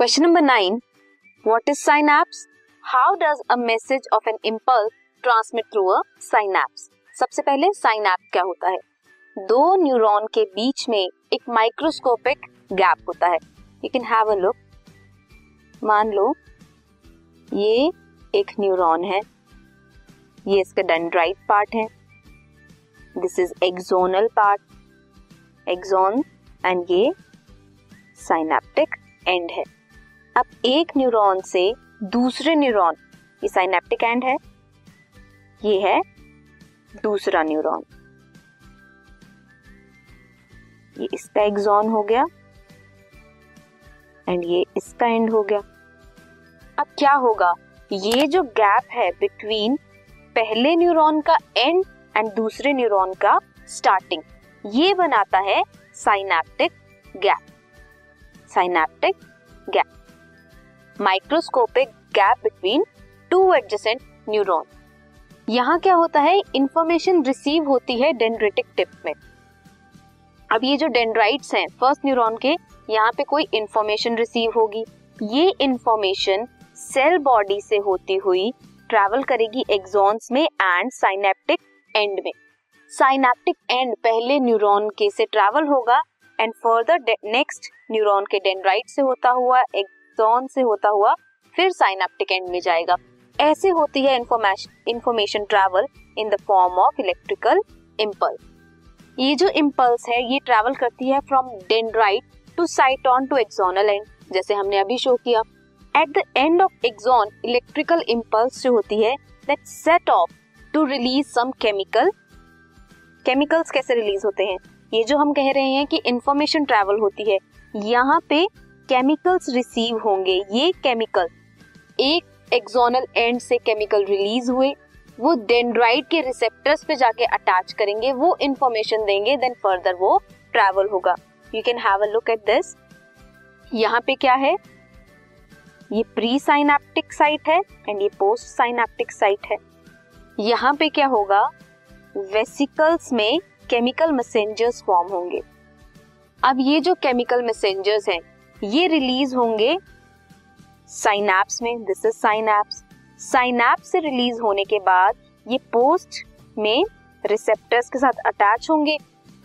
Question number nine what is sign synapse how does a message of an impulse transmit through a synapse सबसे पहले साइनैप क्या होता है? दो न्यूरॉन के बीच में एक माइक्रोस्कोपिक गैप होता है। You can have a look मान लो, ये एक न्यूरॉन है। ये इसका डेंड्राइट पार्ट है। This is axonal part axon end ये साइनेप्टिक एंड है। अब एक न्यूरॉन से दूसरे न्यूरॉन ये साइनेप्टिक एंड है, ये है दूसरा न्यूरॉन ये इसका एक्सॉन हो गया एंड ये इसका एंड हो गया. अब क्या होगा? ये जो गैप है बिटवीन पहले न्यूरॉन का एंड एंड दूसरे न्यूरॉन का स्टार्टिंग ये बनाता है synaptic gap synaptic gap microscopic gap between two adjacent neuron यहाँ क्या होता है? इंफॉर्मेशन रिसीव होती है डेंड्रेटिक टिप में। अब ये जो डेंड्राइट्स हैं फ़र्स्ट न्यूरॉन के, यहाँ पे कोई इंफॉर्मेशन रिसीव होगी। ये इंफॉर्मेशन सेल बॉडी से होती हुई ट्रैवल करेगी एक्सॉन्स में एंड साइनेप्टिक एंड में। साइनेप्टिक एंड पहले न्यूरॉन के से ट्रैवल होगा एंड फर्दर नेक्स्ट न्यूरॉन के डेंड्राइट से होता हुआ एक्सॉन से होता हुआ फिर साइनेप्टिक एंड में जाएगा। ऐसे होती है information travel in the form of electrical impulse ये जो इम्पल्स है, ये ट्रैवल करती है from dendrite to cyton to axonal end जैसे हमने अभी शो किया। At the end of axon electrical impulse जो होती है that set off to release some chemical chemicals कैसे रिलीज़ होते हैं? ये जो हम कह रहे हैं कि इंफॉर्मेशन ट्रैवल होती है, यहाँ पे केमिकल्स रिसीव होंगे, ये केमिकल एक एक्सोनल एंड से केमिकल रिलीज़ हुए, वो डेंड्राइट के रिसेप्टर्स पे जाके अटैच करेंगे, वो इंफॉर्मेशन देंगे देन फर्दर वो ट्रैवल होगा। You can have a look at this यहाँ पे क्या है? ये प्री साइनेप्टिक साइट है एंड ये पोस्ट साइनेप्टिक साइट है। यहाँ पे क्या होगा? वेसिकल्स में केमिकल मैसेंजर्स फॉर्म होंगे। अब ये जो केमिकल मैसेंजर्स हैं ये रिलीज़ होंगे साइनैप्स में दिस इज़ साइनैप्स। साइनैप्स से रिलीज़ होने के बाद ये पोस्ट में रिसेप्टर्स के साथ अटैच होंगे।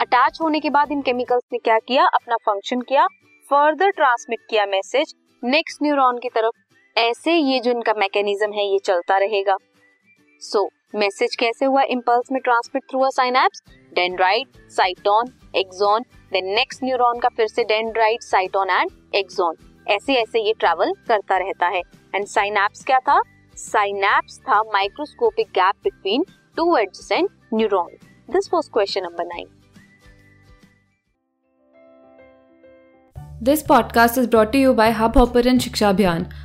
अटैच होने के बाद इन केमिकल्स ने क्या किया? अपना फ़ंक्शन किया। फर्दर ट्रांसमिट किया मैसेज नेक्स्ट न्यूरॉन की तरफ़। ऐसे ये जो इनका मैकेनिज्म है ये चलता रहेगा। सो so, मैसेज कैसे हुआ इम्पल्स में transmit through a synapse dendrite cyton axon then next neuron का फिर से डेंड्राइट साइटोन एंड एक्सॉन ऐसे ऐसे ये ट्रैवल करता रहता है। एंड साइनैप्स क्या था? साइनैप्स था microscopic gap between two adjacent neuron this was question number nine this podcast is brought you by Hubhopper Shiksha Abhiyan